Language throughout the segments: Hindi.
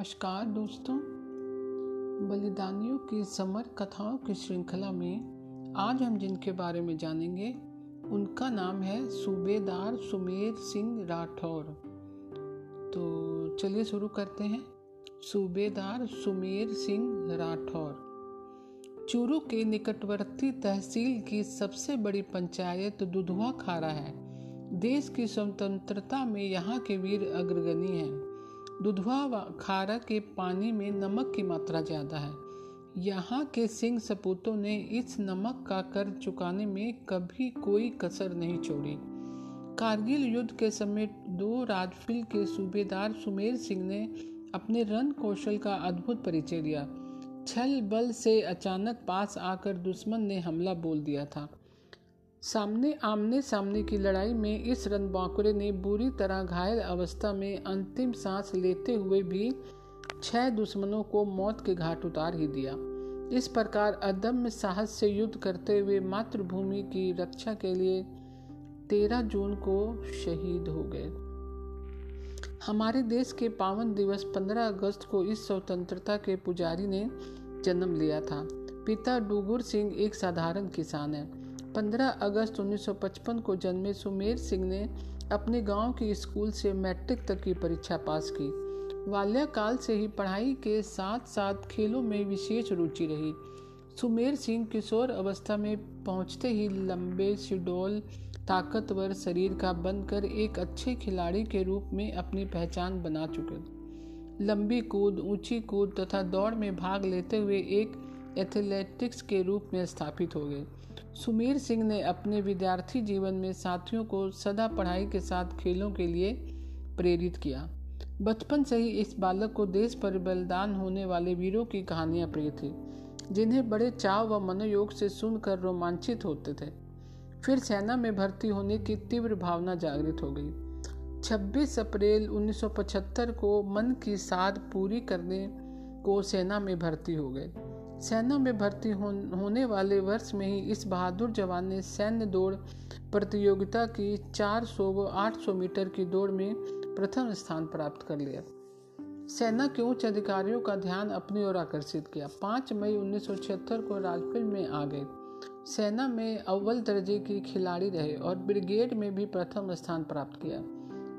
नमस्कार दोस्तों। बलिदानियों की समर कथाओं की श्रृंखला में आज हम जिनके बारे में जानेंगे, उनका नाम है सूबेदार सुमेर सिंह राठौर। तो चलिए शुरू करते हैं। सूबेदार सुमेर सिंह राठौर। चूरू के निकटवर्ती तहसील की सबसे बड़ी पंचायत दुधवा खारा है। देश की स्वतंत्रता में यहाँ के वीर अग्रगणी हैं। दुधवा व खारा के पानी में नमक की मात्रा ज़्यादा है। यहाँ के सिंह सपूतों ने इस नमक का कर चुकाने में कभी कोई कसर नहीं छोड़ी। कारगिल युद्ध के समय दो राजफिल के सूबेदार सुमेर सिंह ने अपने रण कौशल का अद्भुत परिचय दिया। छल बल से अचानक पास आकर दुश्मन ने हमला बोल दिया था। सामने आमने सामने की लड़ाई में इस रणबांकुरे ने बुरी तरह घायल अवस्था में अंतिम सांस लेते हुए भी छह दुश्मनों को मौत के घाट उतार ही दिया। इस प्रकार अदम्य साहस से युद्ध करते हुए मातृभूमि की रक्षा के लिए तेरह जून को शहीद हो गए। हमारे देश के पावन दिवस 15 अगस्त को इस स्वतंत्रता के पुजारी ने जन्म लिया था। पिता डूगुर सिंह एक साधारण किसान है। 15 अगस्त 1955 को जन्मे सुमेर सिंह ने अपने गाँव के स्कूल से मैट्रिक तक की परीक्षा पास की। बाल्यकाल से ही पढ़ाई के साथ साथ खेलों में विशेष रुचि रही। सुमेर सिंह किशोर अवस्था में पहुँचते ही लंबे शिडोल ताकतवर शरीर का बनकर एक अच्छे खिलाड़ी के रूप में अपनी पहचान बना चुके। लंबी कूद, ऊँची कूद तथा दौड़ में भाग लेते हुए एक एथलेटिक्स के रूप में स्थापित हो गए। सुमीर सिंह ने अपने विद्यार्थी जीवन में साथियों को सदा पढ़ाई के साथ खेलों के लिए प्रेरित किया। बचपन से ही इस बालक को देश पर बलिदान होने वाले वीरों की कहानियाँ प्रिय थी, जिन्हें बड़े चाव व मनोयोग से सुनकर रोमांचित होते थे। फिर सेना में भर्ती होने की तीव्र भावना जागृत हो गई। 26 अप्रैल 1975 को मन की साध पूरी करने को सेना में भर्ती हो गए। सेना में भर्ती हो, होने वाले वर्ष में ही इस बहादुर जवान ने सैन्य दौड़ प्रतियोगिता की 400 व 800 मीटर की दौड़ में प्रथम स्थान प्राप्त कर लिया। सेना के उच्च अधिकारियों का ध्यान अपनी ओर आकर्षित किया। 5 मई 1976 को राजफील्ड में आ गए। सेना में अव्वल दर्जे की खिलाड़ी रहे और ब्रिगेड में भी प्रथम स्थान प्राप्त किया।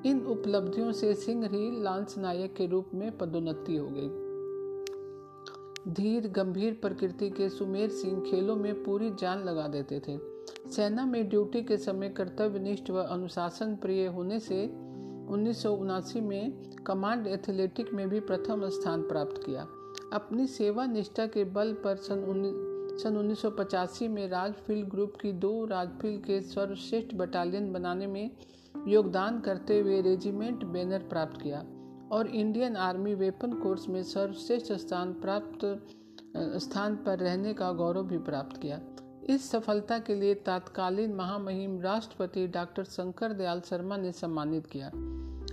इन उपलब्धियों से सिंह ही लांस नायक के रूप में पदोन्नति हो गई। धीर गंभीर प्रकृति के सुमेर सिंह खेलों में पूरी जान लगा देते थे। सेना में ड्यूटी के समय कर्तव्यनिष्ठ व अनुशासन प्रिय होने से उन्नीस सौ उनासी में कमांड एथलेटिक में भी प्रथम स्थान प्राप्त किया। अपनी सेवा निष्ठा के बल पर सन उन्नीस सन उन्नीस सौ पचासी में राजफील्ड ग्रुप की दो राजफील्ड के सर्वश्रेष्ठ बटालियन बनाने में योगदान करते हुए रेजिमेंट बैनर प्राप्त किया। और इंडियन आर्मी वेपन कोर्स में सर्वश्रेष्ठ स्थान प्राप्त स्थान पर रहने का गौरव भी प्राप्त किया। इस सफलता के लिए तत्कालीन महामहिम राष्ट्रपति डॉक्टर शंकर दयाल शर्मा ने सम्मानित किया।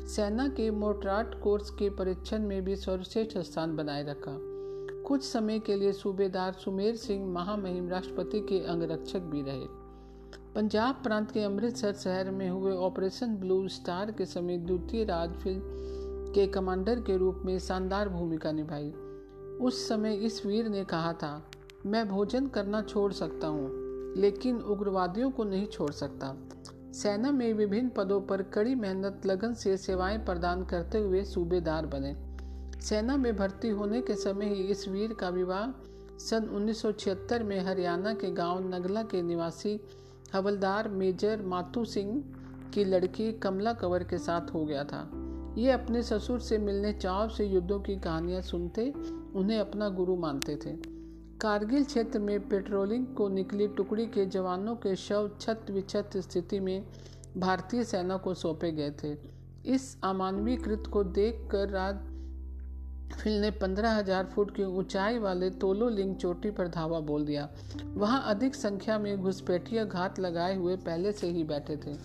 सेना के मोटराट कोर्स के परीक्षण में भी सर्वश्रेष्ठ स्थान बनाए रखा। कुछ समय के लिए सूबेदार सुमेर सिंह महामहिम राष्ट्रपति के अंगरक्षक भी रहे। पंजाब प्रांत के अमृतसर शहर में हुए ऑपरेशन ब्लू स्टार के समय द्वितीय राज राजफील्ड के कमांडर के रूप में शानदार भूमिका निभाई। उस समय इस वीर ने कहा था, मैं भोजन करना छोड़ सकता हूँ, लेकिन उग्रवादियों को नहीं छोड़ सकता। सेना में विभिन्न पदों पर कड़ी मेहनत, लगन से सेवाएँ प्रदान करते हुए सूबेदार बने। सेना में भर्ती होने के समय ही इस वीर का विवाह सन 1976 में हरियाणा के गाँव नगला के निवासी हवलदार मेजर मातू सिंह की लड़की कमला कंवर के साथ हो गया था। ये अपने ससुर से मिलने चाव से युद्धों की कहानियाँ सुनते, उन्हें अपना गुरु मानते थे। कारगिल क्षेत्र में पेट्रोलिंग को निकली टुकड़ी के जवानों के शव छत विछत स्थिति में भारतीय सेना को सौंपे गए थे। इस अमानवीय कृत को देखकर राज फिल ने पंद्रह हज़ार फुट की ऊंचाई वाले तोलो लिंग चोटी पर धावा बोल दिया। वहाँ अधिक संख्या में घुसपैठिया घात लगाए हुए पहले से ही बैठे थे।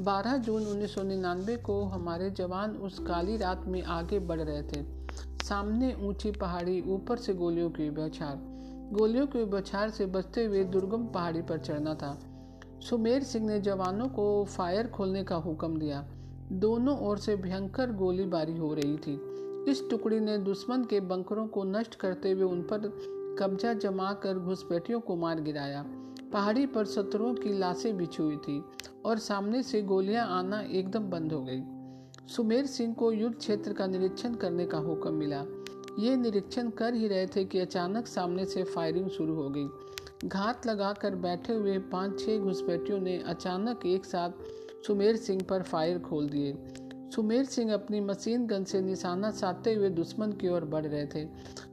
12 जून 1999 को हमारे जवान उस काली रात में आगे बढ़ रहे थे। सामने ऊँची पहाड़ी, ऊपर से गोलियों की बौछार गोलियों की बौछार से बचते हुए दुर्गम पहाड़ी पर चढ़ना था। सुमेर सिंह ने जवानों को फायर खोलने का हुक्म दिया। दोनों ओर से भयंकर गोलीबारी हो रही थी। इस टुकड़ी ने दुश्मन के बंकरों को नष्ट करते हुए उन पर कब्जा जमा कर घुसपैठियों को मार गिराया। पहाड़ी पर शत्रुओं की लाशें बिछी हुई थी और सामने से गोलियाँ आना एकदम बंद हो गई। सुमेर सिंह को युद्ध क्षेत्र का निरीक्षण करने का हुक्म मिला। ये निरीक्षण कर ही रहे थे कि अचानक सामने से फायरिंग शुरू हो गई। घात लगाकर बैठे हुए पाँच छह घुसपैठियों ने अचानक एक साथ सुमेर सिंह पर फायर खोल दिए। सुमेर सिंह अपनी मशीन गन से निशाना साधते हुए दुश्मन की ओर बढ़ रहे थे।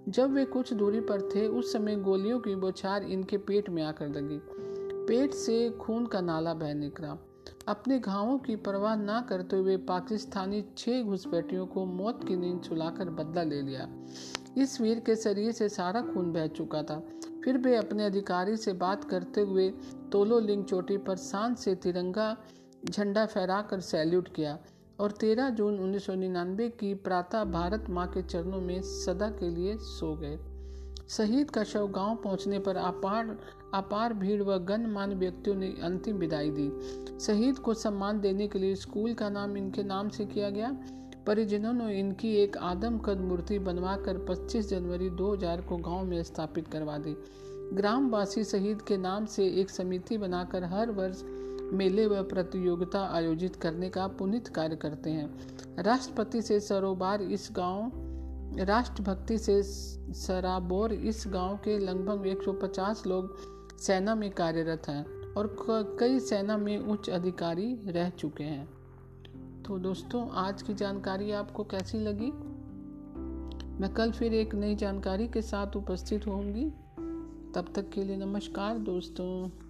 जब वे कुछ दूरी पर थे, उस समय गोलियों की बौछार इनके पेट में आकर लगी। पेट से खून का नाला बह निकला। अपने घावों की परवाह ना करते हुए पाकिस्तानी छह घुसपैठियों को मौत की नींद सुलाकर बदला ले लिया। इस वीर के शरीर से सारा खून बह चुका था। फिर वे अपने अधिकारी से बात करते हुए तोलो लिंग चोटी पर शान से तिरंगा झंडा फहराकर सैल्यूट किया। और 13 जून 1999 की प्रातः भारत माँ के चरणों में सदा के लिए सो गए। शहीद का शव गाँव पहुँचने पर अपार अपार भीड़ व गणमान्य व्यक्तियों ने अंतिम विदाई दी। शहीद को सम्मान देने के लिए स्कूल का नाम इनके नाम से किया गया परिजनों ने इनकी एक आदमकद मूर्ति बनवाकर 25 जनवरी 2000 को गाँव में स्थापित करवा दी। ग्रामवासी शहीद के नाम से एक समिति बनाकर हर वर्ष मेले व प्रतियोगिता आयोजित करने का पुनित कार्य करते हैं। राष्ट्रपति से सरोबार इस गाँव, राष्ट्रभक्ति से सराबोर इस गाँव के लगभग 150 लोग सेना में कार्यरत हैं और कई सेना में उच्च अधिकारी रह चुके हैं। तो दोस्तों, आज की जानकारी आपको कैसी लगी? मैं कल फिर एक नई जानकारी के साथ उपस्थित होंगी तब तक के लिए नमस्कार दोस्तों।